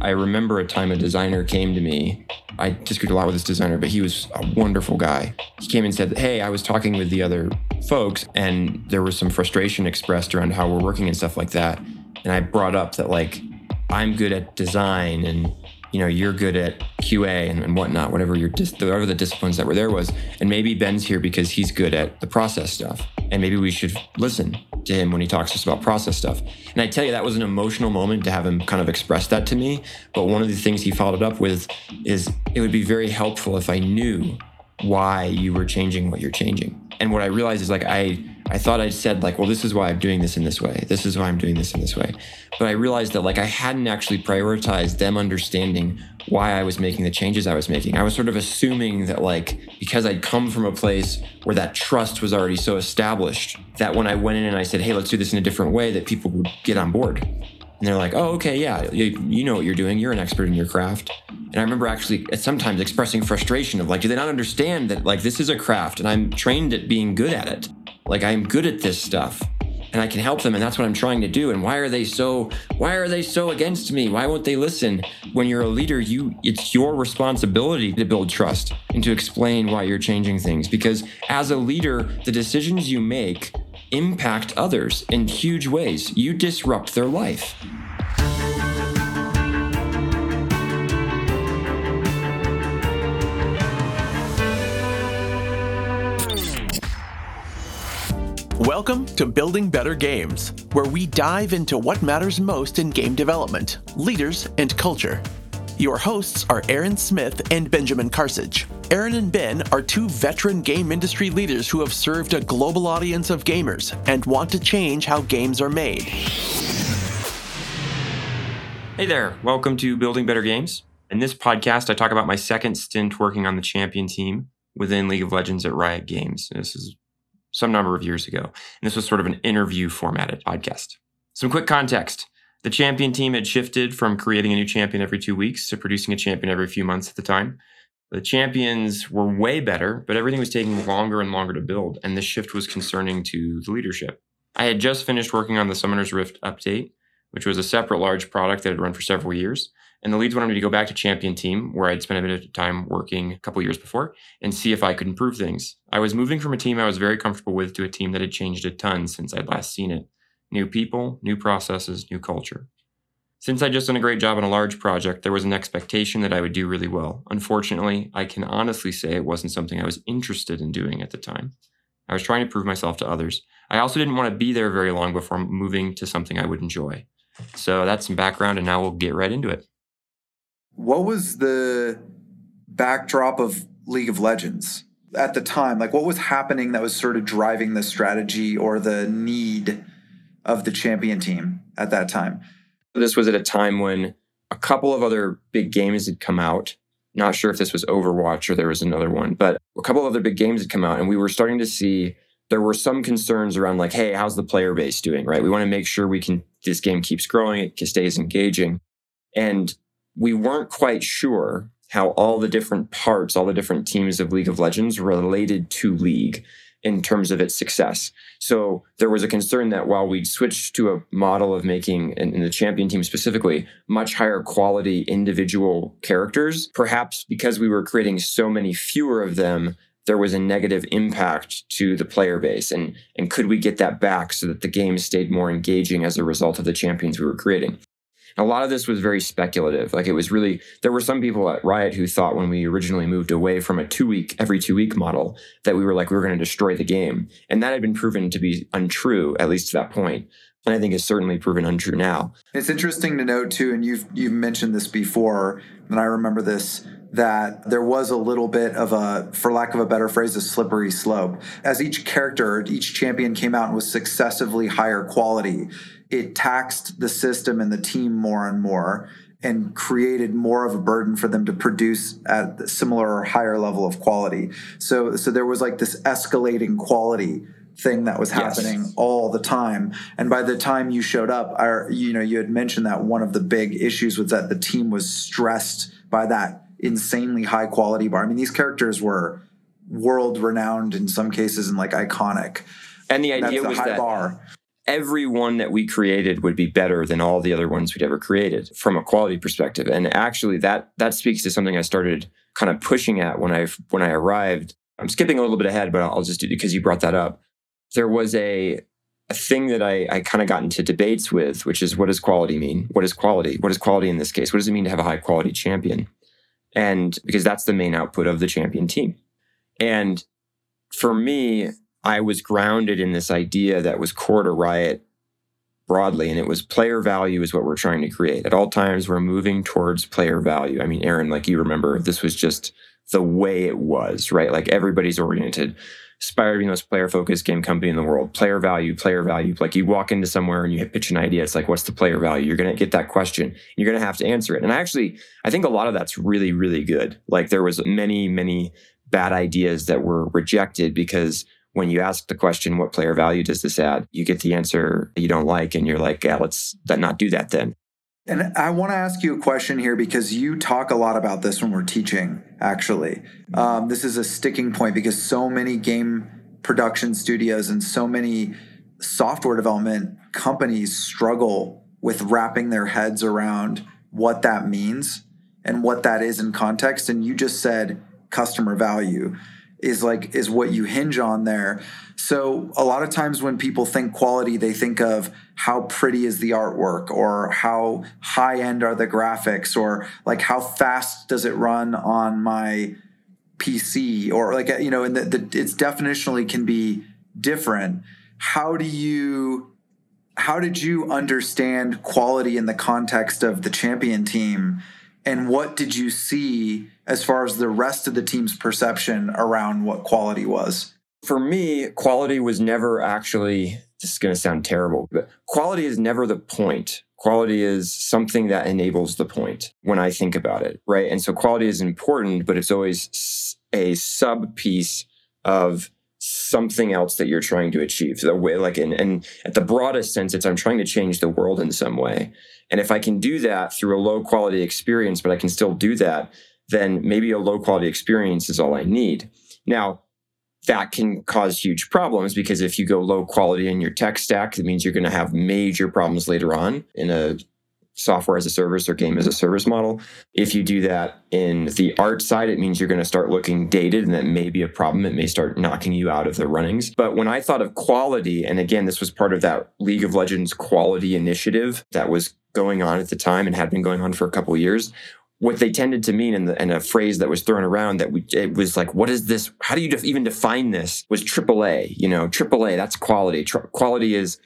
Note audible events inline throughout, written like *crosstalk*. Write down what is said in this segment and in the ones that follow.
I remember a time a designer came to me. I disagreed a lot with this designer, but he was a wonderful guy. He came and said, Hey, I was talking with the other folks, and there was some frustration expressed around how we're working and stuff like that. And I brought up that, like, I'm good at design and you know you're good at QA and, and whatnot, whatever your dis- whatever the disciplines that were there was, and maybe Ben's here because he's good at the process stuff, and maybe we should listen to him when he talks to us about process stuff. And I tell you, that was an emotional moment to have him kind of express that to me. But one of the things he followed up with is it would be very helpful if I knew why you were changing what you're changing. And what I realized is like I I thought I'd said like, well, this is why I'm doing this in this way. This is why I'm doing this in this way. But I realized that like I hadn't actually prioritized them understanding why I was making the changes I was making. I was sort of assuming that like because I'd come from a place where that trust was already so established that when I went in and I said, "Hey, let's do this in a different way," that people would get on board. And they're like, "Oh, okay, yeah, you, you know what you're doing. You're an expert in your craft." And I remember actually sometimes expressing frustration of like, do they not understand that like this is a craft and I'm trained at being good at it? Like I'm good at this stuff and I can help them and that's what I'm trying to do. And why are they so why are they so against me? Why won't they listen? When you're a leader, you it's your responsibility to build trust and to explain why you're changing things because as a leader, the decisions you make impact others in huge ways. You disrupt their life. Welcome to Building Better Games, where we dive into what matters most in game development, leaders, and culture. Your hosts are Aaron Smith and Benjamin Carcich. Aaron and Ben are two veteran game industry leaders who have served a global audience of gamers and want to change how games are made. Hey there, welcome to Building Better Games. In this podcast, I talk about my second stint working on the champion team within League of Legends at Riot Games. This is some number of years ago. And this was sort of an interview formatted podcast. Some quick context. The champion team had shifted from creating a new champion every two weeks to producing a champion every few months at the time. The champions were way better, but everything was taking longer and longer to build, and this shift was concerning to the leadership. I had just finished working on the Summoner's Rift update, which was a separate large product that had run for several years. And the leads wanted me to go back to champion team where I'd spent a bit of time working a couple years before and see if I could improve things. I was moving from a team I was very comfortable with to a team that had changed a ton since I'd last seen it. New people, new processes, new culture. Since I'd just done a great job on a large project, there was an expectation that I would do really well. Unfortunately, I can honestly say it wasn't something I was interested in doing at the time. I was trying to prove myself to others. I also didn't want to be there very long before moving to something I would enjoy. So that's some background, and now we'll get right into it what was the backdrop of League of Legends at the time? Like, what was happening that was sort of driving the strategy or the need of the champion team at that time? This was at a time when a couple of other big games had come out. Not sure if this was Overwatch or there was another one, but a couple of other big games had come out, and we were starting to see there were some concerns around like, hey, how's the player base doing? Right? We want to make sure we can this game keeps growing, it stays engaging. And we weren't quite sure how all the different parts, all the different teams of League of Legends related to League in terms of its success. So there was a concern that while we'd switched to a model of making, in the champion team specifically, much higher quality individual characters, perhaps because we were creating so many fewer of them, there was a negative impact to the player base. And, and could we get that back so that the game stayed more engaging as a result of the champions we were creating? A lot of this was very speculative. Like it was really, there were some people at Riot who thought when we originally moved away from a two week, every two week model, that we were like, we were going to destroy the game. And that had been proven to be untrue, at least to that point. And I think is certainly proven untrue now. It's interesting to note too, and you've you've mentioned this before, and I remember this that there was a little bit of a, for lack of a better phrase, a slippery slope. As each character, each champion came out and was successively higher quality, it taxed the system and the team more and more and created more of a burden for them to produce at a similar or higher level of quality. So so there was like this escalating quality thing that was happening yes. all the time. And by the time you showed up, our, you know, you had mentioned that one of the big issues was that the team was stressed by that insanely high quality bar. I mean, these characters were world renowned in some cases and like iconic. And the idea was high that bar every one that we created would be better than all the other ones we'd ever created from a quality perspective. And actually that that speaks to something I started kind of pushing at when I when I arrived. I'm skipping a little bit ahead, but I'll just do because you brought that up. There was a a thing that I, I kind of got into debates with, which is what does quality mean? What is quality? What is quality in this case? What does it mean to have a high quality champion? And because that's the main output of the champion team. And for me, I was grounded in this idea that was core to Riot broadly, and it was player value is what we're trying to create. At all times, we're moving towards player value. I mean, Aaron, like you remember, this was just the way it was, right? Like everybody's oriented. Spire being the most player focused game company in the world. Player value, player value. Like you walk into somewhere and you pitch an idea, it's like, what's the player value? You're going to get that question. You're going to have to answer it. And actually, I think a lot of that's really, really good. Like there was many, many bad ideas that were rejected because when you ask the question, what player value does this add? You get the answer you don't like, and you're like, yeah, let's not do that then. And I want to ask you a question here because you talk a lot about this when we're teaching, actually. Um, this is a sticking point because so many game production studios and so many software development companies struggle with wrapping their heads around what that means and what that is in context. And you just said customer value is like is what you hinge on there. So a lot of times when people think quality, they think of how pretty is the artwork or how high end are the graphics or like how fast does it run on my PC or like you know and the, the it's definitionally can be different. How do you how did you understand quality in the context of the champion team and what did you see as far as the rest of the team's perception around what quality was? For me, quality was never actually, this is going to sound terrible, but quality is never the point. Quality is something that enables the point when I think about it, right? And so quality is important, but it's always a sub piece of something else that you're trying to achieve. The way, like, and, and at the broadest sense, it's I'm trying to change the world in some way. And if I can do that through a low quality experience, but I can still do that, then maybe a low quality experience is all I need. Now, that can cause huge problems because if you go low quality in your tech stack, it means you're going to have major problems later on in a software as a service or game as a service model. If you do that in the art side, it means you're going to start looking dated and that may be a problem. It may start knocking you out of the runnings. But when I thought of quality, and again, this was part of that League of Legends quality initiative that was going on at the time and had been going on for a couple years, what they tended to mean in, the, in a phrase that was thrown around that we, it was like, what is this? How do you def- even define this? Was AAA, you know, AAA, that's quality. Tr- quality is,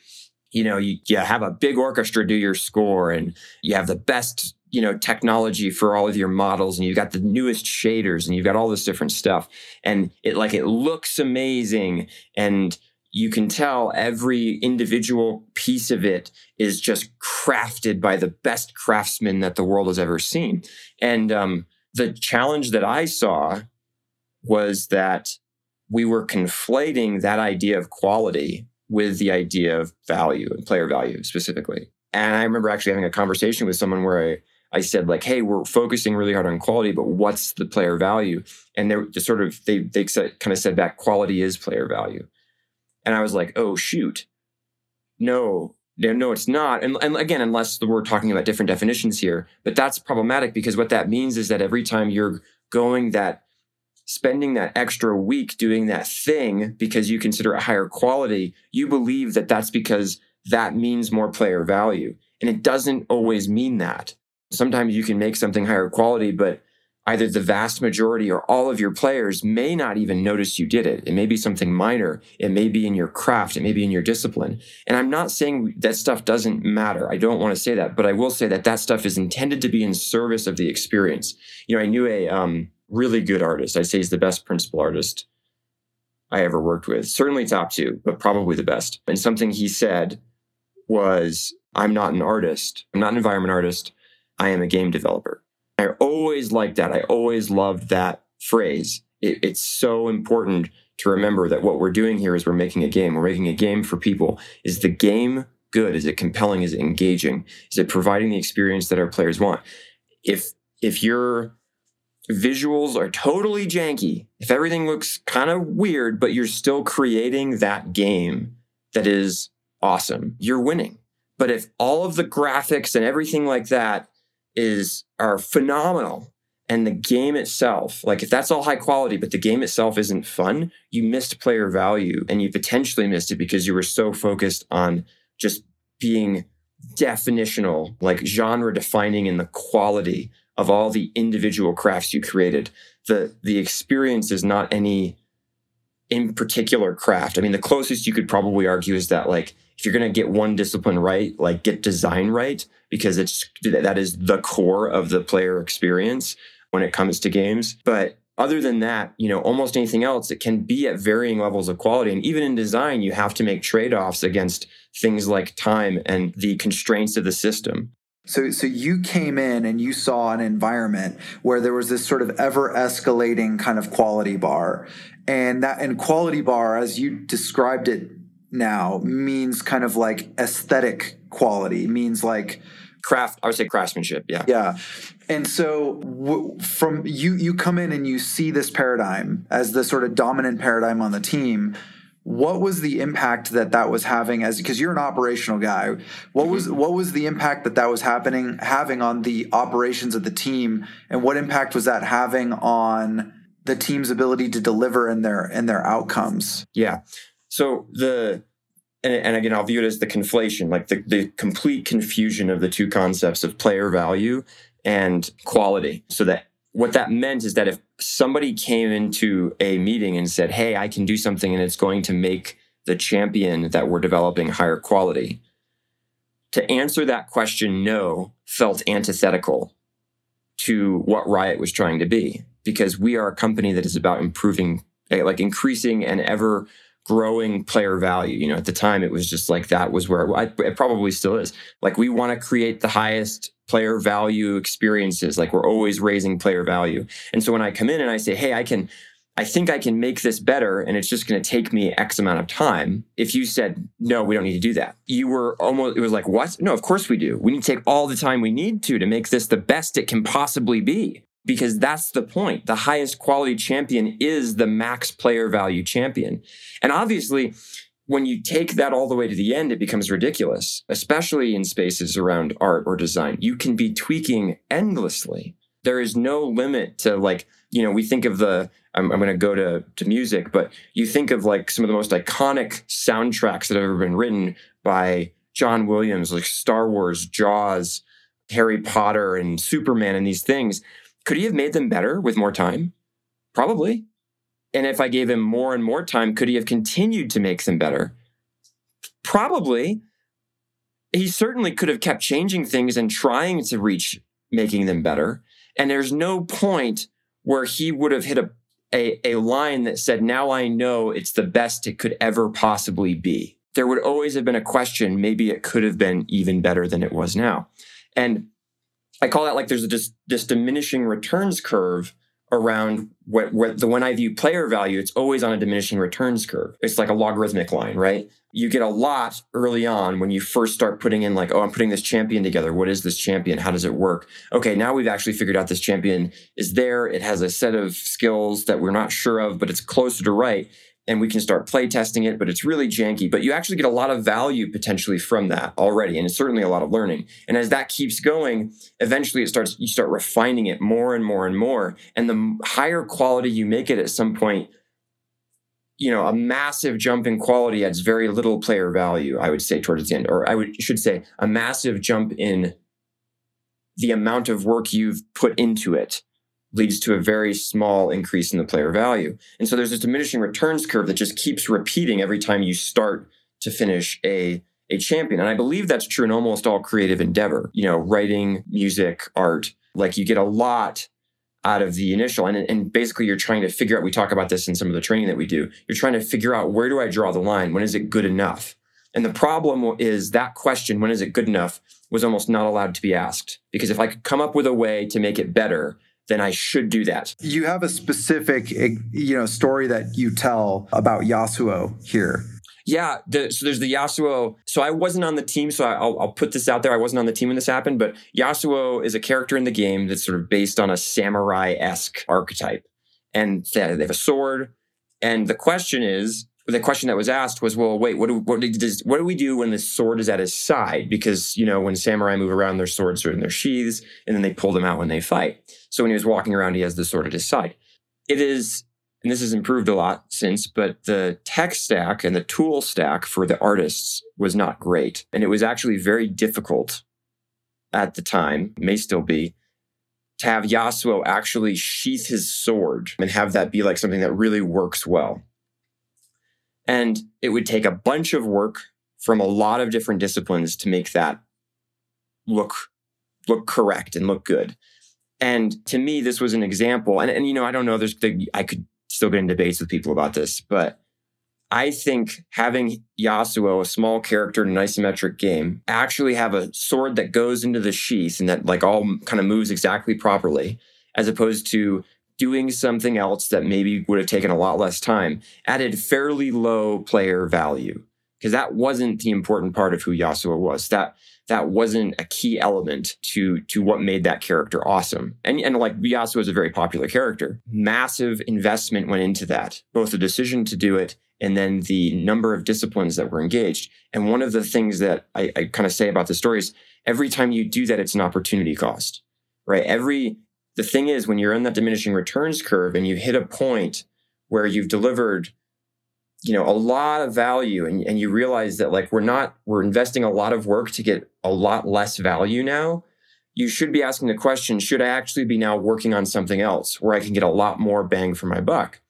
you know, you, you have a big orchestra do your score and you have the best, you know, technology for all of your models and you've got the newest shaders and you've got all this different stuff. And it like, it looks amazing. And you can tell every individual piece of it is just crafted by the best craftsmen that the world has ever seen. And um, the challenge that I saw was that we were conflating that idea of quality with the idea of value and player value specifically. And I remember actually having a conversation with someone where I, I said like, "Hey, we're focusing really hard on quality, but what's the player value?" And they just sort of they they kind of said back, "Quality is player value." And I was like, oh, shoot. No, no, it's not. And, and again, unless we're talking about different definitions here, but that's problematic because what that means is that every time you're going that, spending that extra week doing that thing because you consider it higher quality, you believe that that's because that means more player value. And it doesn't always mean that. Sometimes you can make something higher quality, but either the vast majority or all of your players may not even notice you did it. It may be something minor. It may be in your craft. It may be in your discipline. And I'm not saying that stuff doesn't matter. I don't want to say that, but I will say that that stuff is intended to be in service of the experience. You know, I knew a um, really good artist. I'd say he's the best principal artist I ever worked with. Certainly top two, but probably the best. And something he said was, I'm not an artist. I'm not an environment artist. I am a game developer. I always liked that. I always loved that phrase. It, it's so important to remember that what we're doing here is we're making a game. We're making a game for people. Is the game good? Is it compelling? Is it engaging? Is it providing the experience that our players want? If if your visuals are totally janky, if everything looks kind of weird, but you're still creating that game that is awesome. You're winning. But if all of the graphics and everything like that is are phenomenal and the game itself, like if that's all high quality, but the game itself isn't fun, you missed player value and you potentially missed it because you were so focused on just being definitional, like genre defining in the quality of all the individual crafts you created. The the experience is not any in particular craft. I mean, the closest you could probably argue is that like if you're going to get one discipline right, like get design right because it's that is the core of the player experience when it comes to games. But other than that, you know, almost anything else, it can be at varying levels of quality. And even in design, you have to make trade offs against things like time and the constraints of the system. So, so you came in and you saw an environment where there was this sort of ever escalating kind of quality bar, and that and quality bar, as you described it now, means kind of like aesthetic quality, means like craft. I would say craftsmanship. Yeah, yeah. And so, w- from you, you come in and you see this paradigm as the sort of dominant paradigm on the team what was the impact that that was having as because you're an operational guy what was mm-hmm. what was the impact that that was happening having on the operations of the team and what impact was that having on the team's ability to deliver in their in their outcomes. Yeah. So the and, and again i'll view it as the conflation like the, the complete confusion of the two concepts of player value and quality. So that what that meant is that if somebody came into a meeting and said, Hey, I can do something and it's going to make the champion that we're developing higher quality, to answer that question no felt antithetical to what Riot was trying to be, because we are a company that is about improving, eh, like increasing and ever growing player value. You know, at the time it was just like that was where it, it probably still is. Like we want to create the highest player value experiences. Like we're always raising player value. And so when I come in and I say, hey, I can, I think I can make this better and it's just going to take me X amount of time. If you said, no, we don't need to do that, you were almost, it was like, what? No, of course we do. We need to take all the time we need to to make this the best it can possibly be. Because that's the point. The highest quality champion is the max player value champion. And obviously, when you take that all the way to the end, it becomes ridiculous, especially in spaces around art or design. You can be tweaking endlessly. There is no limit to like, you know, we think of the, I'm, I'm going to go to, to music, but you think of like some of the most iconic soundtracks that have ever been written by John Williams, like Star Wars, Jaws, Harry Potter, and Superman, and these things. Could he have made them better with more time? Probably. And if I gave him more and more time, could he have continued to make them better? Probably. He certainly could have kept changing things and trying to reach making them better. And there's no point where he would have hit a, a, a line that said, Now I know it's the best it could ever possibly be. There would always have been a question. Maybe it could have been even better than it was now. And I call that like there's this, this diminishing returns curve around what, what the when I view player value, it's always on a diminishing returns curve. It's like a logarithmic line, right? You get a lot early on when you first start putting in like, oh, I'm putting this champion together. What is this champion? How does it work? Okay, now we've actually figured out this champion is there. It has a set of skills that we're not sure of, but it's closer to right and we can start play testing it, but it's really janky. But you actually get a lot of value potentially from that already, and it's certainly a lot of learning. And as that keeps going, eventually it starts you start refining it more and more and more. And the higher quality you make it at some point, you know, a massive jump in quality adds very little player value, I would say towards the end. Or I would should say a massive jump in the amount of work you've put into it leads to a very small increase in the player value. And so there's this diminishing returns curve that just keeps repeating every time you start to finish a a champion. And I believe that's true in almost all creative endeavor, you know, writing, music, art. Like you get a lot out of the initial and, and basically you're trying to figure out we talk about this in some of the training that we do you're trying to figure out where do i draw the line when is it good enough and the problem is that question when is it good enough was almost not allowed to be asked because if i could come up with a way to make it better then I should do that. You have a specific, eh, you know, story that you tell about Yasuo here. Yeah, the, so there's the Yasuo. So I wasn't on the team, so I'll, I'll, put this out there. I wasn't on the team when this happened, but Yasuo is a character in the game that's sort of based on a samurai esque archetype, and they have a sword. And the question is, the question that was asked was, well, wait, what do, what, does, what do we do when the sword is at his side? Because, you know, when samurai move around, their swords are in their sheaths, and then they pull them out when they fight. So when he was walking around, he has the sword at his side. It is, and this has improved a lot since, but the tech stack and the tool stack for the artists was not great. And it was actually very difficult at the time, may still be, to have Yasuo actually sheath his sword and have that be like something that really works well. And it would take a bunch of work from a lot of different disciplines to make that look look correct and look good. And to me, this was an example. And, and you know, I don't know, there's the, I could still get in debates with people about this, but I think having Yasuo, a small character in an isometric game, actually have a sword that goes into the sheath and that like all kind of moves exactly properly, as opposed to doing something else that maybe would have taken a lot less time, added fairly low player value. Because that wasn't the important part of who Yasuo was. That that wasn't a key element to to what made that character awesome. And and like Yasuo is a very popular character. Massive investment went into that, both the decision to do it and then the number of disciplines that were engaged. And one of the things that I, I kind of say about the story is every time you do that, it's an opportunity cost, right? Every the thing is, when you're in that diminishing returns curve and you hit a point where you've delivered, you know, a lot of value and, and you realize that like we're not, we're investing a lot of work to get a lot less value now, you should be asking the question, should I actually be now working on something else where I can get a lot more bang for my buck?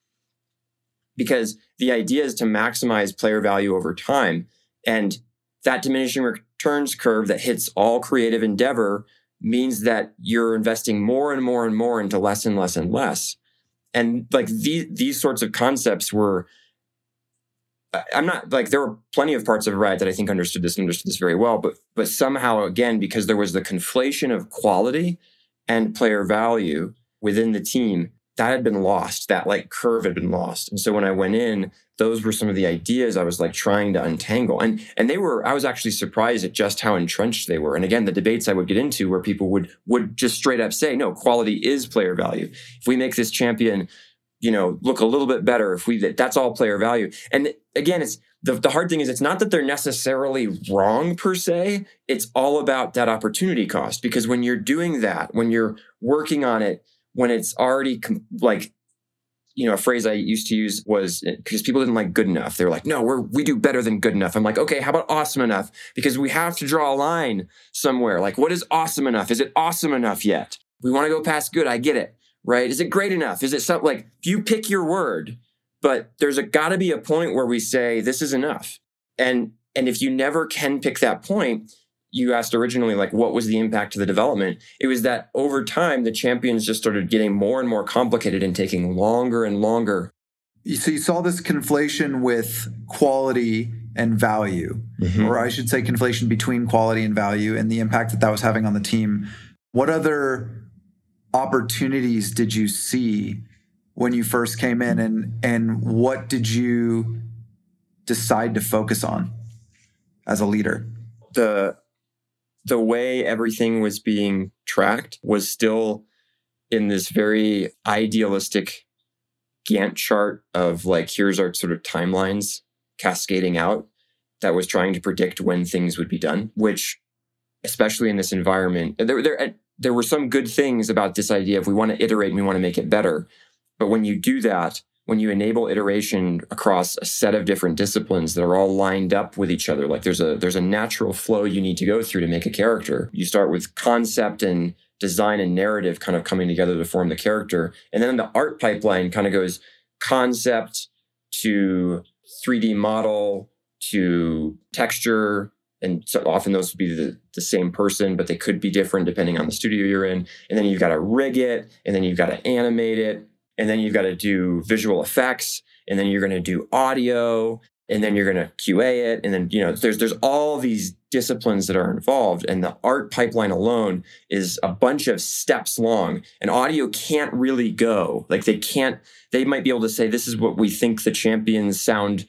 Because the idea is to maximize player value over time. And that diminishing returns curve that hits all creative endeavor means that you're investing more and more and more into less and less and less. And like these these sorts of concepts were I'm not like there were plenty of parts of Riot that I think understood this and understood this very well, but but somehow again, because there was the conflation of quality and player value within the team, that had been lost. That like curve had been lost. And so when I went in, those were some of the ideas I was like trying to untangle. And and they were I was actually surprised at just how entrenched they were. And again, the debates I would get into where people would would just straight up say, no, quality is player value. If we make this champion, you know, look a little bit better, if we that's all player value. And again, it's the, the hard thing is it's not that they're necessarily wrong per se. It's all about that opportunity cost. Because when you're doing that, when you're working on it, when it's already com- like you know, a phrase I used to use was eh, because people didn't like good enough. They were like, no, we're, we do better than good enough. I'm like, okay, how about awesome enough? Because we have to draw a line somewhere. Like, what is awesome enough? Is it awesome enough yet? We want to go past good. I get it. Right. Is it great enough? Is it something like you pick your word, but there's a gotta be a point where we say this is enough. And, and if you never can pick that point, you asked originally, like, what was the impact to the development? It was that over time, the champions just started getting more and more complicated and taking longer and longer. So you saw this conflation with quality and value, mm-hmm. or I should say, conflation between quality and value, and the impact that that was having on the team. What other opportunities did you see when you first came in, and and what did you decide to focus on as a leader? The the way everything was being tracked was still in this very idealistic Gantt chart of like, here's our sort of timelines cascading out that was trying to predict when things would be done, which, especially in this environment, there, there, there were some good things about this idea of we want to iterate and we want to make it better. But when you do that, when you enable iteration across a set of different disciplines that are all lined up with each other like there's a there's a natural flow you need to go through to make a character. You start with concept and design and narrative kind of coming together to form the character and then the art pipeline kind of goes concept to 3d model to texture and so often those would be the, the same person but they could be different depending on the studio you're in. And then you've got to rig it and then you've got to animate it and then you've got to do visual effects and then you're going to do audio and then you're going to QA it and then you know there's there's all these disciplines that are involved and the art pipeline alone is a bunch of steps long and audio can't really go. Like they can't they might be able to say this is what we think the champions sound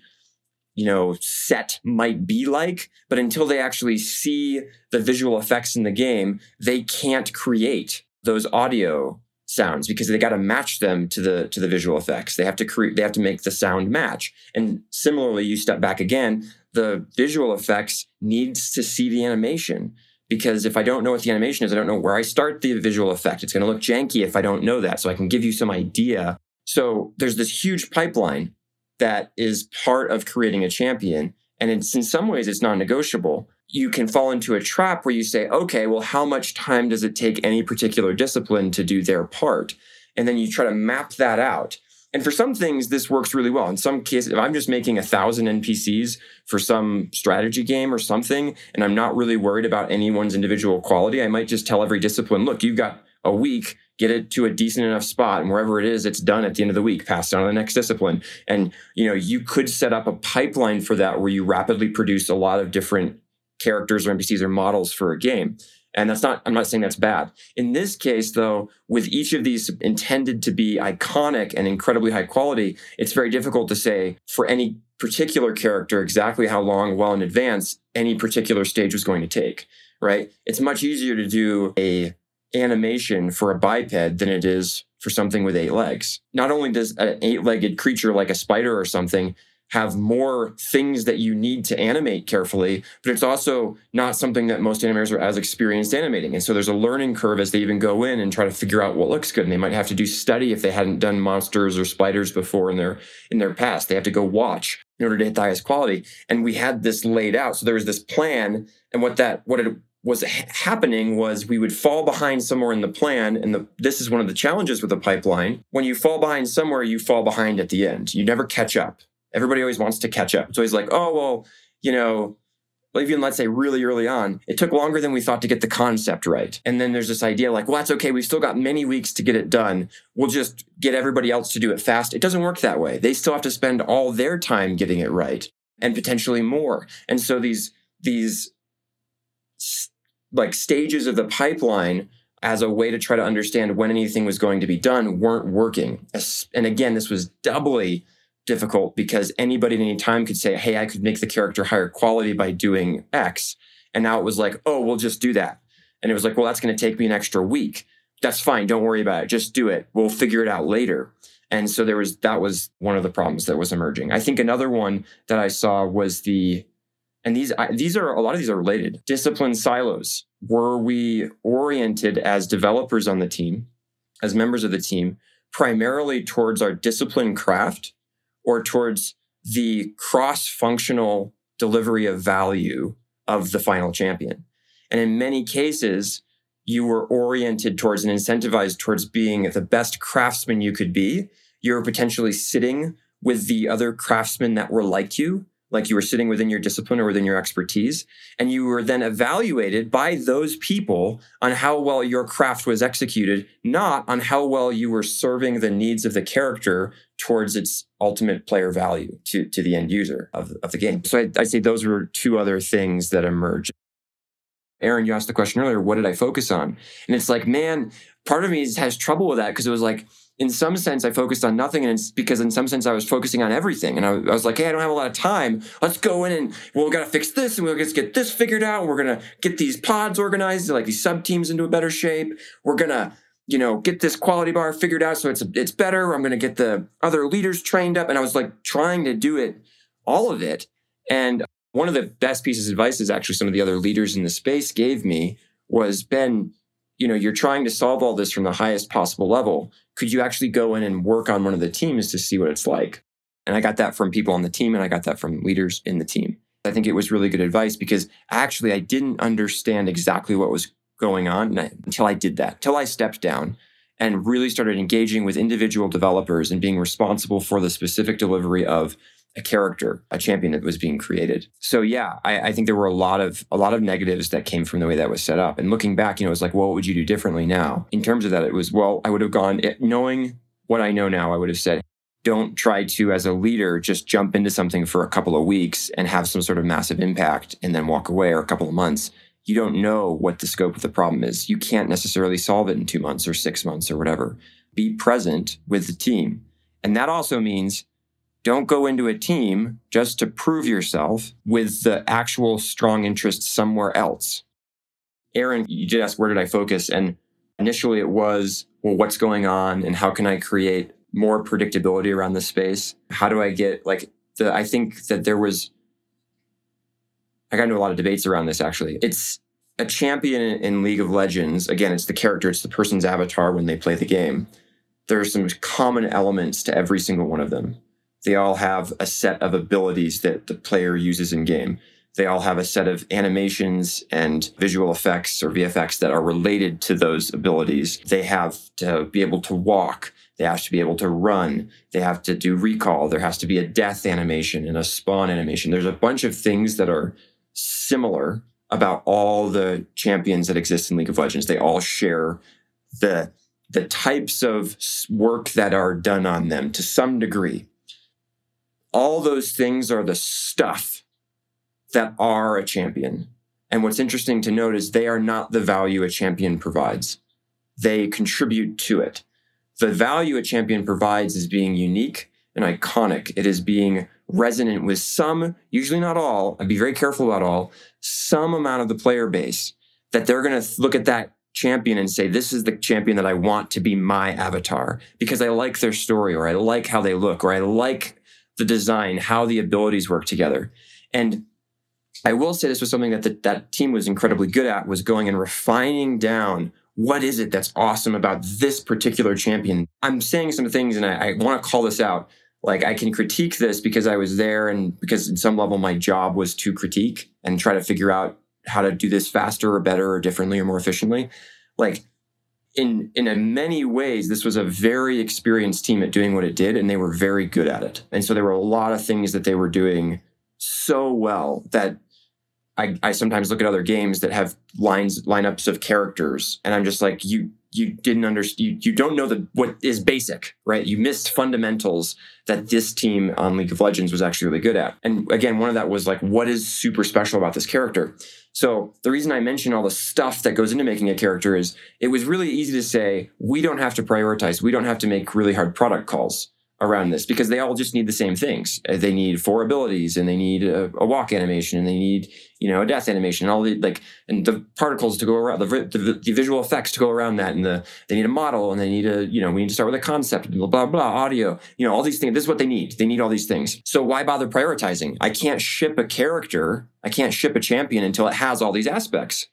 you know set might be like but until they actually see the visual effects in the game they can't create those audio sounds because they got to match them to the to the visual effects. They have to create they have to make the sound match. And similarly, you step back again, the visual effects needs to see the animation because if I don't know what the animation is, I don't know where I start the visual effect. It's going to look janky if I don't know that. So I can give you some idea. So there's this huge pipeline that is part of creating a champion. And it's, in some ways, it's non negotiable. You can fall into a trap where you say, okay, well, how much time does it take any particular discipline to do their part? And then you try to map that out. And for some things, this works really well. In some cases, if I'm just making a thousand NPCs for some strategy game or something, and I'm not really worried about anyone's individual quality, I might just tell every discipline, look, you've got a week, get it to a decent enough spot, and wherever it is, it's done at the end of the week, pass it on to the next discipline. And you know, you could set up a pipeline for that where you rapidly produce a lot of different characters or NPCs or models for a game. And that's not, I'm not saying that's bad. In this case, though, with each of these intended to be iconic and incredibly high quality, it's very difficult to say for any particular character exactly how long, well in advance, any particular stage was going to take, right? It's much easier to do a animation for a biped than it is for something with eight legs. Not only does an eight legged creature like a spider or something have more things that you need to animate carefully, but it's also not something that most animators are as experienced animating. And so there's a learning curve as they even go in and try to figure out what looks good. And they might have to do study if they hadn't done monsters or spiders before in their in their past. They have to go watch in order to hit the highest quality. And we had this laid out. So there was this plan. And what that what it was happening was we would fall behind somewhere in the plan and the, this is one of the challenges with a pipeline when you fall behind somewhere you fall behind at the end you never catch up Everybody always wants to catch up. It's always like, oh, well, you know, even let's say really early on, it took longer than we thought to get the concept right. And then there's this idea like, well, that's okay. We've still got many weeks to get it done. We'll just get everybody else to do it fast. It doesn't work that way. They still have to spend all their time getting it right and potentially more. And so these, these like stages of the pipeline as a way to try to understand when anything was going to be done weren't working. And again, this was doubly difficult because anybody at any time could say, Hey, I could make the character higher quality by doing X. And now it was like, Oh, we'll just do that. And it was like, Well, that's going to take me an extra week. That's fine. Don't worry about it. Just do it. We'll figure it out later. And so there was, that was one of the problems that was emerging. I think another one that I saw was the, and these, I, these are, a lot of these are related discipline silos. Were we oriented as developers on the team, as members of the team, primarily towards our discipline craft or towards the cross functional delivery of value of the final champion. And in many cases, you were oriented towards and incentivized towards being the best craftsman you could be. You were potentially sitting with the other craftsmen that were like you like you were sitting within your discipline or within your expertise. And you were then evaluated by those people on how well your craft was executed, not on how well you were serving the needs of the character towards its ultimate player value to, to the end user of, of the game. So I, I'd say those were two other things that emerged. Aaron, you asked the question earlier, what did I focus on? And it's like, man, part of me has trouble with that because it was like, in some sense, I focused on nothing, and it's because in some sense I was focusing on everything. And I, I was like, hey, I don't have a lot of time. Let's go in and well, we got to fix this, and we'll just get this figured out. And we're gonna get these pods organized, like these sub teams, into a better shape. We're gonna, you know, get this quality bar figured out so it's it's better. I'm gonna get the other leaders trained up, and I was like trying to do it, all of it. And one of the best pieces of advice is actually some of the other leaders in the space gave me was Ben you know you're trying to solve all this from the highest possible level. Could you actually go in and work on one of the teams to see what it's like? And i got that from people on the team and i got that from leaders in the team. I think it was really good advice because actually i didn't understand exactly what was going on until i did that until i stepped down and really started engaging with individual developers and being responsible for the specific delivery of a character, a champion that was being created. So yeah, I, I, think there were a lot of a lot of negatives that came from the way that was set up. And looking back, you know, it was like, well, what would you do differently now? In terms of that, it was well, I would have gone knowing what I know now, I would have said, don't try to, as a leader, just jump into something for a couple of weeks and have some sort of massive impact and then walk away or a couple of months. You don't know what the scope of the problem is. You can't necessarily solve it in two months or six months or whatever. Be present with the team. And that also means don't go into a team just to prove yourself with the actual strong interest somewhere else. Aaron, you did ask, where did I focus? And Initially, it was, well, what's going on and how can I create more predictability around the space? How do I get like the, I think that there was, I got into a lot of debates around this actually. It's a champion in League of Legends. Again, it's the character, it's the person's avatar when they play the game. There are some common elements to every single one of them. They all have a set of abilities that the player uses in game. They all have a set of animations and visual effects or VFX that are related to those abilities. They have to be able to walk. They have to be able to run. They have to do recall. There has to be a death animation and a spawn animation. There's a bunch of things that are similar about all the champions that exist in League of Legends. They all share the the types of work that are done on them to some degree. All those things are the stuff that are a champion. And what's interesting to note is they are not the value a champion provides. They contribute to it. The value a champion provides is being unique and iconic. It is being resonant with some, usually not all, I'd be very careful about all, some amount of the player base that they're going to look at that champion and say, this is the champion that I want to be my avatar because I like their story or I like how they look or I like the design, how the abilities work together. And I will say this was something that the, that team was incredibly good at was going and refining down what is it that's awesome about this particular champion. I'm saying some things and I, I want to call this out. Like I can critique this because I was there and because in some level my job was to critique and try to figure out how to do this faster or better or differently or more efficiently. Like in in many ways, this was a very experienced team at doing what it did, and they were very good at it. And so there were a lot of things that they were doing so well that I, I sometimes look at other games that have lines lineups of characters and I'm just like you you didn't understand you, you don't know the what is basic right? You missed fundamentals that this team on League of Legends was actually really good at. And again one of that was like what is super special about this character so the reason I mention all the stuff that goes into making a character is it was really easy to say we don't have to prioritize. We don't have to make really hard product calls around this because they all just need the same things. Uh, they need four abilities and they need a, a, walk animation and they need, you know, a death animation and all the like, and the particles to go around the, the, the, visual effects to go around that. And the, they need a model and they need a, you know, we need to start with a concept, blah, blah, blah, audio, you know, all these things. This is what they need. They need all these things. So why bother prioritizing? I can't ship a character. I can't ship a champion until it has all these aspects,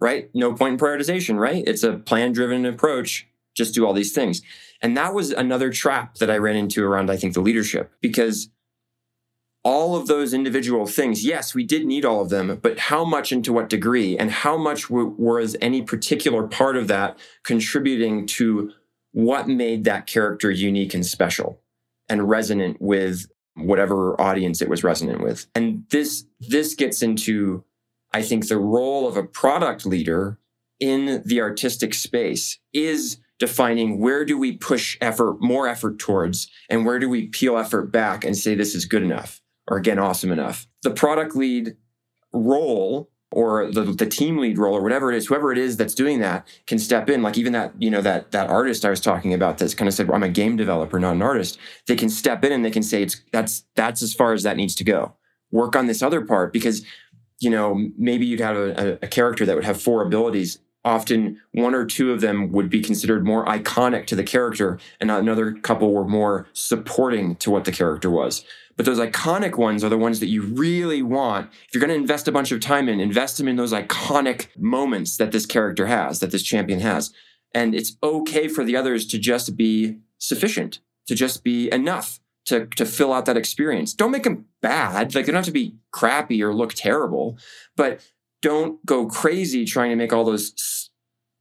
right? No point in prioritization, right? It's a plan driven approach. Just do all these things. And that was another trap that I ran into around, I think, the leadership, because all of those individual things, yes, we did need all of them, but how much and to what degree, and how much w- was any particular part of that contributing to what made that character unique and special and resonant with whatever audience it was resonant with. And this this gets into I think the role of a product leader in the artistic space is defining where do we push effort, more effort towards, and where do we peel effort back and say this is good enough or again, awesome enough. The product lead role or the, the team lead role or whatever it is, whoever it is that's doing that can step in. Like even that, you know, that that artist I was talking about that's kind of said, well, I'm a game developer, not an artist. They can step in and they can say it's that's that's as far as that needs to go. Work on this other part because, you know, maybe you'd have a, a character that would have four abilities often one or two of them would be considered more iconic to the character and another couple were more supporting to what the character was. But those iconic ones are the ones that you really want. If you're going to invest a bunch of time in invest them in those iconic moments that this character has that this champion has. And it's okay for the others to just be sufficient to just be enough to, to fill out that experience. Don't make them bad. Like they don't have to be crappy or look terrible. But don't go crazy trying to make all those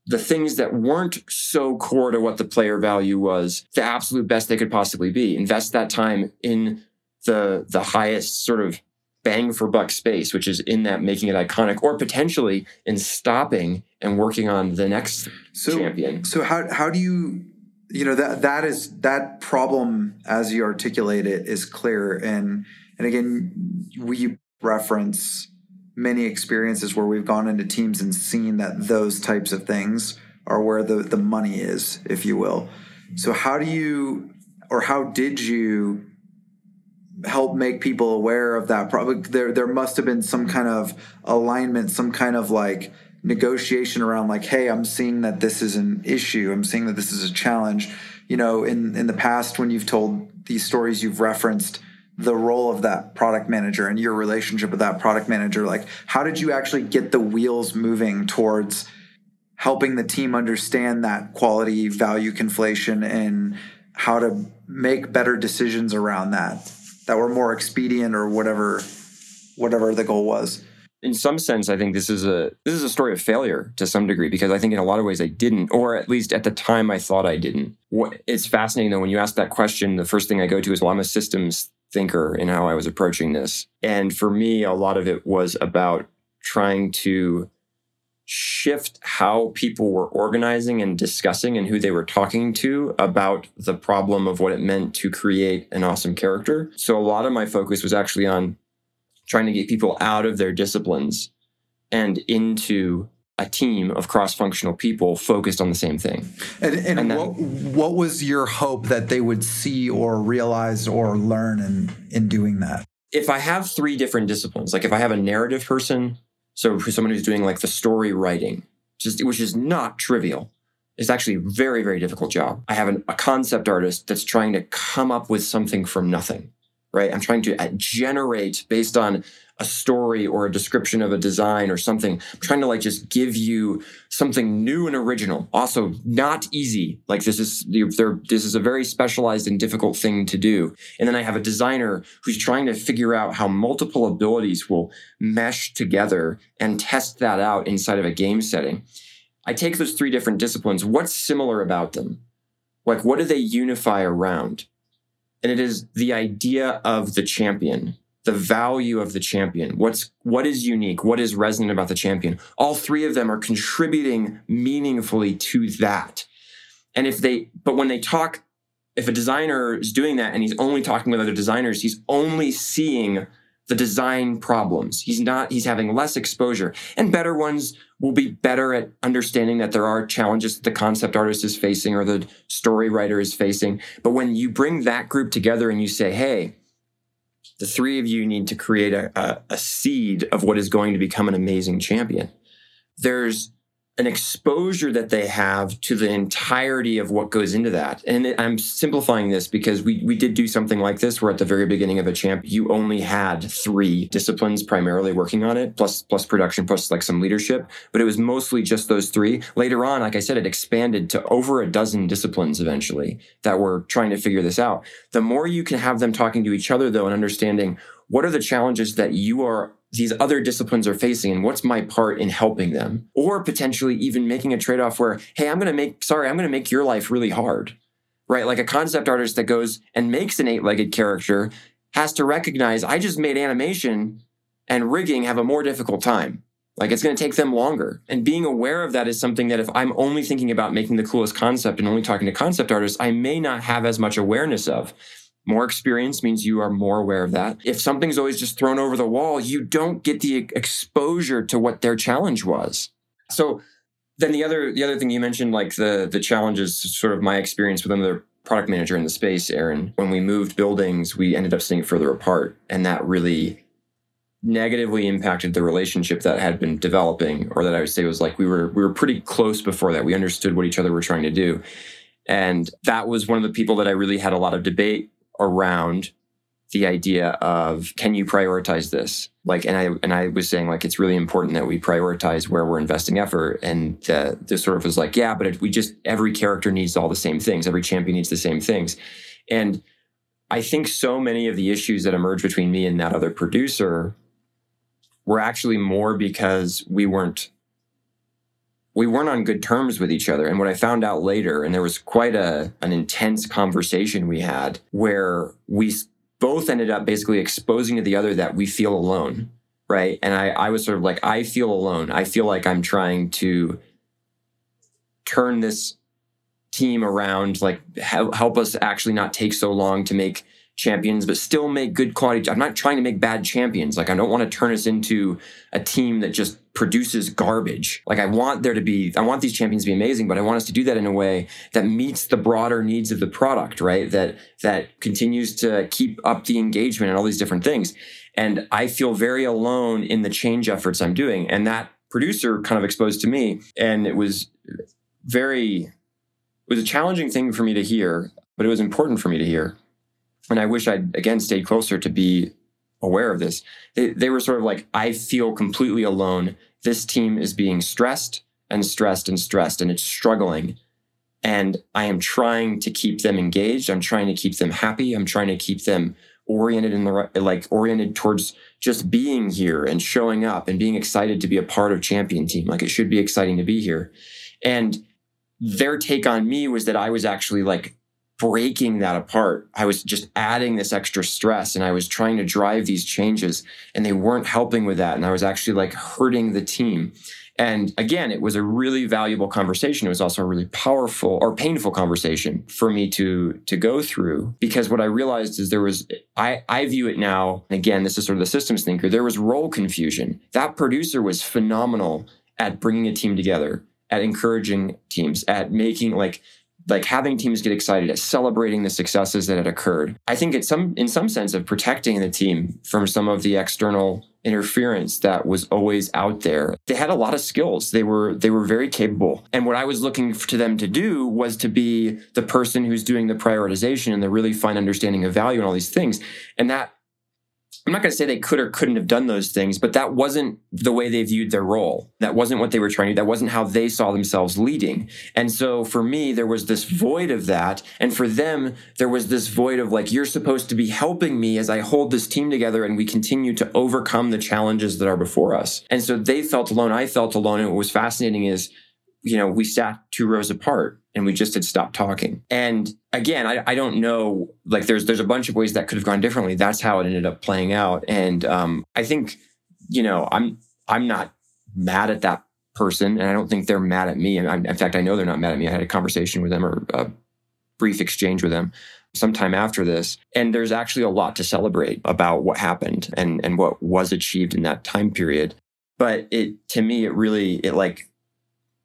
the things that weren't so core to what the player value was the absolute best they could possibly be. Invest that time in the the highest sort of bang for buck space which is in that making it iconic or potentially in stopping and working on the next so, champion. so how how do you you know that that is that problem as you articulate it is clear. And and again we reference many experiences where we've gone into teams and seen that those types of things are where the, the money is, if you will. So, how do you, or how did you help make people aware of that? Probably there, there must have been some kind of alignment, some kind of like negotiation around like, hey, I'm seeing that this is an issue. I'm seeing that this is a challenge. You know, in in the past when you've told these stories, you've referenced the role of that product manager and your relationship with that product manager. Like, how did you actually get the wheels moving towards helping the team understand that quality value conflation and how to make better decisions around that that were more expedient or whatever whatever the goal was in some sense i think this is a this is a story of failure to some degree because i think in a lot of ways i didn't or at least at the time i thought i didn't it's fascinating though when you ask that question the first thing i go to is well i'm a systems thinker in how i was approaching this and for me a lot of it was about trying to shift how people were organizing and discussing and who they were talking to about the problem of what it meant to create an awesome character. So a lot of my focus was actually on trying to get people out of their disciplines and into a team of cross-functional people focused on the same thing. And, and, and then, what, what was your hope that they would see or realize or learn in in doing that? If I have three different disciplines, like if I have a narrative person, so for someone who's doing like the story writing, just which is not trivial. It's actually a very, very difficult job. I have an, a concept artist that's trying to come up with something from nothing, right? I'm trying to uh, generate based on a story or a description of a design or something. I'm trying to like just give you something new and original. Also, not easy. Like this is this is a very specialized and difficult thing to do. And then I have a designer who's trying to figure out how multiple abilities will mesh together and test that out inside of a game setting. I take those three different disciplines. What's similar about them? Like what do they unify around? And it is the idea of the champion the value of the champion. What's what is unique? What is resonant about the champion? All three of them are contributing meaningfully to that. And if they but when they talk if a designer is doing that and he's only talking with other designers he's only seeing the design problems. He's not he's having less exposure. And better ones will be better at understanding that there are challenges that the concept artist is facing or the story writer is facing. But when you bring that group together and you say hey the three of you need to create a, a, a seed of what is going to become an amazing champion. There's an exposure that they have to the entirety of what goes into that. And I'm simplifying this because we we did do something like this where at the very beginning of a champ you only had 3 disciplines primarily working on it plus plus production plus like some leadership, but it was mostly just those 3. Later on, like I said it expanded to over a dozen disciplines eventually that were trying to figure this out. The more you can have them talking to each other though and understanding what are the challenges that you are these other disciplines are facing and what's my part in helping them? Or potentially even making a trade-off where hey i'm going to make sorry i'm going to make your life really hard right? Like a concept artist that goes and makes an eight-legged character has to recognize i just made animation and rigging have a more difficult time. Like it's going to take them longer. And being aware of that is something that if i'm only thinking about making the coolest concept and only talking to concept artists i may not have as much awareness of more experience means you are more aware of that. If something's always just thrown over the wall, you don't get the exposure to what their challenge was. So then the other the other thing you mentioned, like the the challenges, sort of my experience with another product manager in the space, Aaron. When we moved buildings, we ended up sitting further apart, and that really negatively impacted the relationship that had been developing, or that I would say was like we were we were pretty close before that. We understood what each other were trying to do. And that was one of the people that I really had a lot of debate around the idea of can you prioritize this? Like and i and i was saying like it's really important that we prioritize where we're investing effort and uh, this sort of was like yeah but it, we just every character needs all the same things every champion needs the same things. And i think so many of the issues that emerged between me and that other producer were actually more because we weren't we weren't on good terms with each other. And what I found out later, and there was quite a an intense conversation we had where we both ended up basically exposing to the other that we feel alone. Right. And I, I was sort of like, I feel alone. I feel like I'm trying to turn this team around, like help us actually not take so long to make champions, but still make good quality. I'm not trying to make bad champions. Like I don't want to turn us into a team that just produces garbage. Like I want there to be, I want these champions to be amazing, but I want us to do that in a way that meets the broader needs of the product, right? That that continues to keep up the engagement and all these different things. And I feel very alone in the change efforts I'm doing. And that producer kind of exposed to me. And it was very, it was a challenging thing for me to hear, but it was important for me to hear. And I wish I'd again stayed closer to be aware of this. They, they were sort of like, I feel completely alone. This team is being stressed and stressed and stressed, and it's struggling. And I am trying to keep them engaged. I'm trying to keep them happy. I'm trying to keep them oriented in the right, like oriented towards just being here and showing up and being excited to be a part of champion team. Like it should be exciting to be here. And their take on me was that I was actually like breaking that apart. I was just adding this extra stress and I was trying to drive these changes and they weren't helping with that. And I was actually like hurting the team. And again, it was a really valuable conversation. It was also a really powerful or painful conversation for me to to go through because what I realized is there was I I view it now. Again, this is sort of the systems thinker. There was role confusion. That producer was phenomenal at bringing a team together, at encouraging teams, at making like like having teams get excited at celebrating the successes that had occurred. I think it's some in some sense of protecting the team from some of the external interference that was always out there. They had a lot of skills. They were they were very capable. And what I was looking to them to do was to be the person who's doing the prioritization and the really fine understanding of value and all these things. And that I'm not going to say they could or couldn't have done those things, but that wasn't the way they viewed their role. That wasn't what they were trying to do. That wasn't how they saw themselves leading. And so for me, there was this void of that. And for them, there was this void of like, you're supposed to be helping me as I hold this team together and we continue to overcome the challenges that are before us. And so they felt alone. I felt alone. And what was fascinating is, you know, we sat two rows apart and we just had stopped talking. And again, I, I don't know, like there's there's a bunch of ways that could have gone differently. That's how it ended up playing out. And um, I think, you know, I'm I'm not mad at that person, and I don't think they're mad at me. And in fact, I know they're not mad at me. I had a conversation with them or a brief exchange with them sometime after this. And there's actually a lot to celebrate about what happened and and what was achieved in that time period. But it to me, it really it like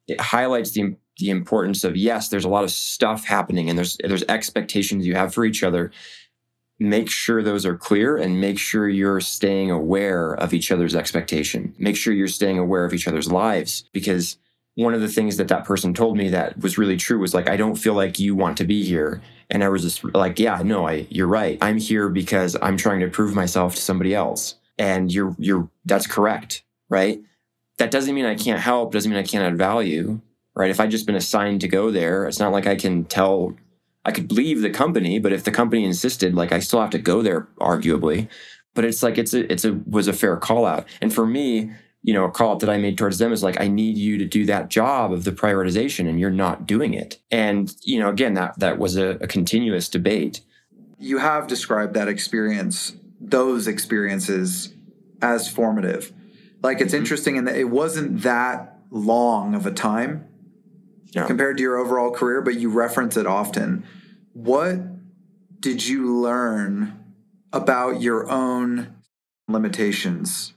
it highlights the the importance of yes, there's a lot of stuff happening and there's there's expectations you have for each other. Make sure those are clear and make sure you're staying aware of each other's expectation. Make sure you're staying aware of each other's lives because one of the things that that person told me that was really true was like I don't feel like you want to be here and I was just like yeah no I you're right I'm here because I'm trying to prove myself to somebody else and you're you're that's correct right that doesn't mean I can't help doesn't mean I can't add value right? If I just been assigned to go there, it's not like I can tell. I could leave the company, but if the company insisted, like I still have to go there, arguably. But it's like it's a it's a was a fair call out, and for me, you know, a call out that I made towards them is like, I need you to do that job of the prioritization, and you're not doing it. And you know, again, that that was a, a continuous debate. You have described that experience, those experiences, as formative. Like it's mm-hmm. interesting in that it wasn't that long of a time yeah. compared to your overall career, but you reference it often. What did you learn about your own limitations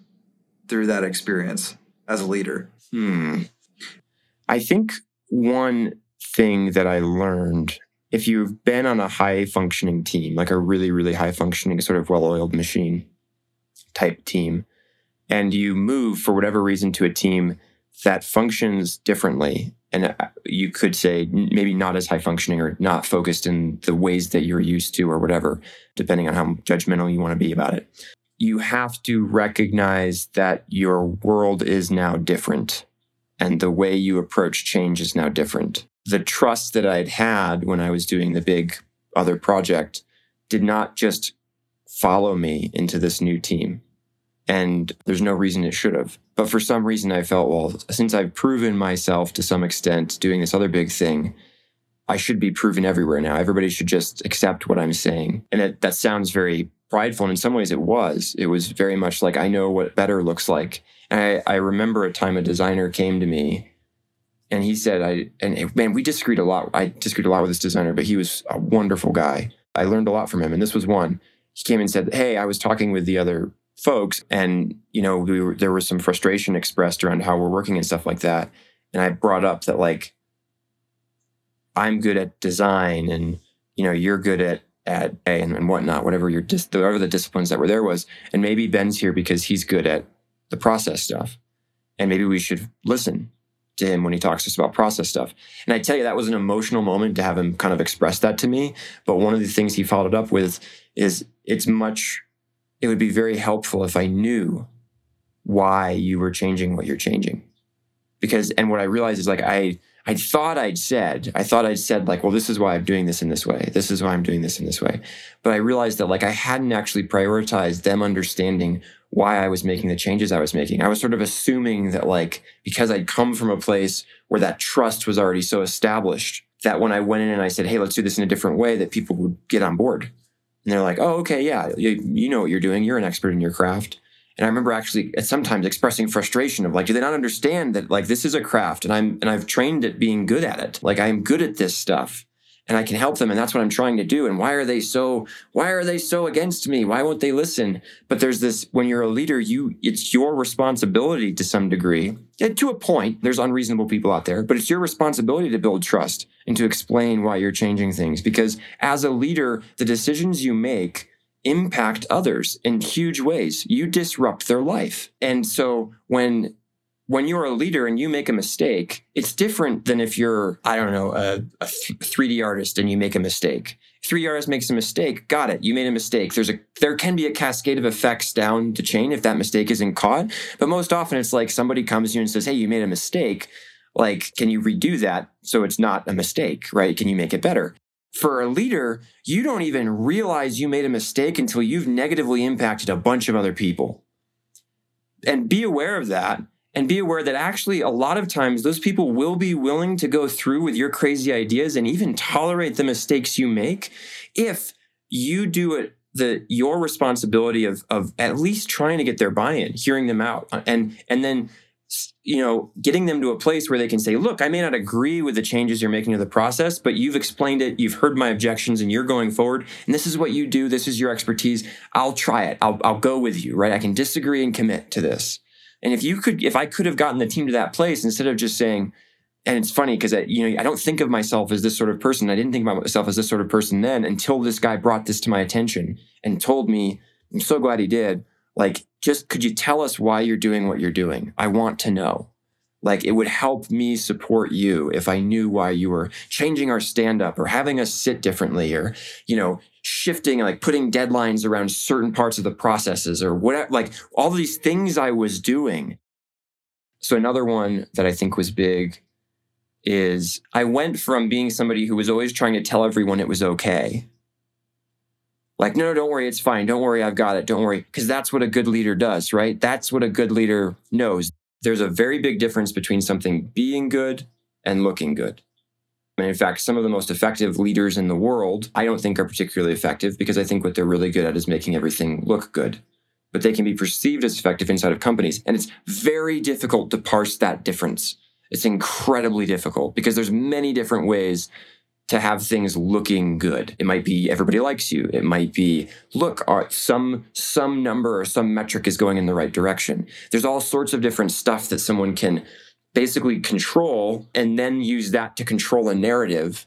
through that experience as a leader? Hmm. I think one thing that I learned if you've been on a high functioning team, like a really, really high functioning, sort of well oiled machine type team, and you move for whatever reason to a team that functions differently. And uh, you could say maybe not as high functioning or not focused in the ways that you're used to or whatever depending on how judgmental you want to be about it. You have to recognize that your world is now different and the way you approach change is now different. The trust that i'd had when i was doing the big other project did not just follow me into this new team and there's no reason it should have. But for some reason, I felt, well, since I've proven myself to some extent doing this other big thing, I should be proven everywhere now. Everybody should just accept what I'm saying. And that, that sounds very prideful. And in some ways, it was. It was very much like I know what better looks like. And I, I remember a time a designer came to me and he said, I, and man, we disagreed a lot. I disagreed a lot with this designer, but he was a wonderful guy. I learned a lot from him. And this was one. He came and said, Hey, I was talking with the other folks and you know we were, there was some frustration expressed around how we're working and stuff like that and i brought up that like i'm good at design and you know you're good at at a and, and whatnot whatever your dis- whatever the disciplines that were there was and maybe ben's here because he's good at the process stuff and maybe we should listen to him when he talks to us about process stuff. And I tell you, that was an emotional moment to have him kind of express that to me. But one of the things he followed up with is it's much, it would be very helpful if I knew why you were changing what you're changing. Because, and what I realized is like, I, I thought I'd said, I thought I'd said, like, well, this is why I'm doing this in this way. This is why I'm doing this in this way. But I realized that, like, I hadn't actually prioritized them understanding why I was making the changes I was making. I was sort of assuming that, like, because I'd come from a place where that trust was already so established, that when I went in and I said, hey, let's do this in a different way, that people would get on board. And they're like, oh, okay, yeah, you, you know what you're doing. You're an expert in your craft. And I remember actually uh, sometimes expressing frustration of like, do they not understand that like this is a craft and I'm and I've trained at being good at it. Like I'm good at this stuff and I can help them and that's what I'm trying to do. And why are they so why are they so against me? Why won't they listen? But there's this when you're a leader, you it's your responsibility to some degree. And to a point, there's unreasonable people out there, but it's your responsibility to build trust and to explain why you're changing things because as a leader, the decisions you make impact others in huge ways. You disrupt their life. And so when when you're a leader and you make a mistake, it's different than if you're, I don't know, a, a 3D artist and you make a mistake. 3D artist makes a mistake, got it. You made a mistake. There's a there can be a cascade of effects down the chain if that mistake isn't caught. But most often it's like somebody comes to you and says, Hey, you made a mistake. Like, can you redo that so it's not a mistake, right? Can you make it better? For a leader, you don't even realize you made a mistake until you've negatively impacted a bunch of other people. And be aware of that and be aware that actually a lot of times those people will be willing to go through with your crazy ideas and even tolerate the mistakes you make if you do it the your responsibility of of at least trying to get their buy-in hearing them out uh, and and then you know, getting them to a place where they can say, look, I may not agree with the changes you're making to the process, but you've explained it, you've heard my objections, and you're going forward. And this is what you do. This is your expertise. I'll try it. I'll, I'll go with you, right? I can disagree and commit to this. And if you could, if I could have gotten the team to that place instead of just saying, and it's funny because you know I don't think of myself as this sort of person. I didn't think about myself as this sort of person then until this guy brought this to my attention and told me. I'm so glad he did. Like, just could you tell us why you're doing what you're doing? I want to know. Like, it would help me support you if I knew why you were changing our stand up or having us sit differently or, you know, shifting, like putting deadlines around certain parts of the processes or whatever, like all these things I was doing. So, another one that I think was big is I went from being somebody who was always trying to tell everyone it was okay like, no, no, don't worry, it's fine. Don't worry, I've got it. Don't worry. Because that's what a good leader does, right? That's what a good leader knows. There's a very big difference between something being good and looking good. And in fact, some of the most effective leaders in the world, I don't think are particularly effective because I think what they're really good at is making everything look good. But they can be perceived as effective inside of companies. And it's very difficult to parse that difference. It's incredibly difficult because there's many different ways to have things looking good. It might be everybody likes you. It might be look, some some number or some metric is going in the right direction. There's all sorts of different stuff that someone can basically control and then use that to control a narrative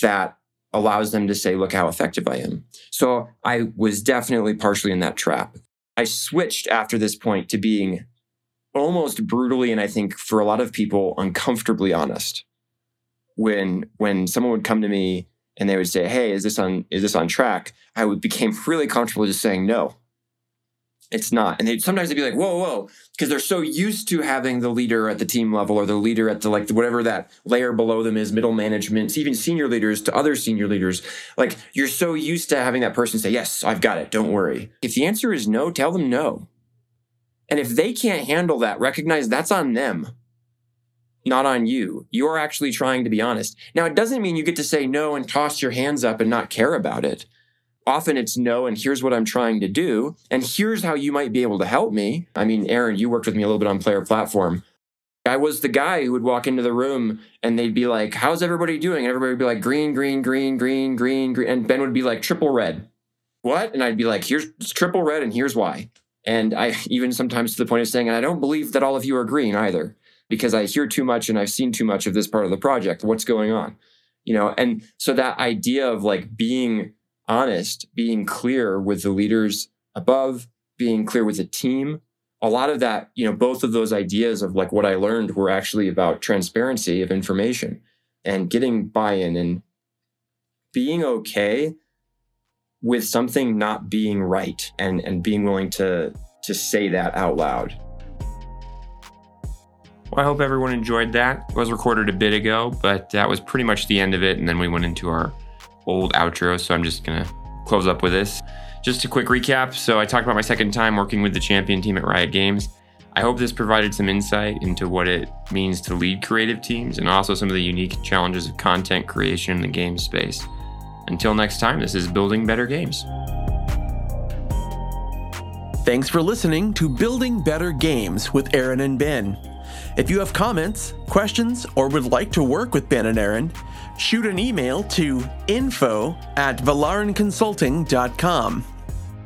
that allows them to say, look how effective I am. So I was definitely partially in that trap. I switched after this point to being almost brutally and I think for a lot of people uncomfortably honest when when someone would come to me and they would say, "Hey, is this on is this on track?" I would became *laughs* really comfortable just saying no. It's not, and they sometimes they'd be like, "Whoa, whoa," because they're so used to having the leader at the team level or the leader at the like whatever that layer below them is, middle management, even senior leaders to other senior leaders. Like you're so used to having that person say, "Yes, I've got it. Don't worry." If the answer is no, tell them no. And if they can't handle that, recognize that's on them not on you. You're actually trying to be honest. Now, it doesn't mean you get to say no and toss your hands up and not care about it. Often it's no, and here's what I'm trying to do, and here's how you might be able to help me. I mean, Aaron, you worked with me a little bit on Player Platform. I was the guy who would walk into the room and they'd be like, How's everybody doing? And everybody would be like, Green, green, green, green, green, green. And Ben would be like, Triple red. What? And I'd be like, Here's triple red, and here's why. And I *laughs* even sometimes to the point of saying, and I don't believe that all of you are green either because I hear too much and I've seen too much of this part of the project. What's going on? You know, and so that idea of like being honest, being clear with the leaders above, being clear with the team, a lot of that, you know, both of those ideas of like what I learned were actually about transparency of information and getting buy in and being okay with something not being right and, and being willing to, to say that out loud. Well, I hope everyone enjoyed that. It was recorded a bit ago, but that was pretty much the end of it. And then we went into our old outro. So I'm just going to close up with this. Just a quick recap. So I talked about my second time working with the champion team at Riot Games. I hope this provided some insight into what it means to lead creative teams and also some of the unique challenges of content creation in the game space. Until next time, this is Building Better Games. Thanks for listening to Building Better Games with Aaron and Ben. If you have comments, questions, or would like to work with Ben and Aaron, shoot an email to info at valarinconsulting.com.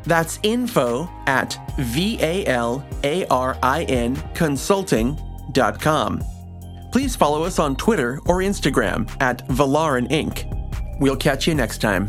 That's info at V A L A R I N consulting.com. Please follow us on Twitter or Instagram at Valarin Inc. We'll catch you next time.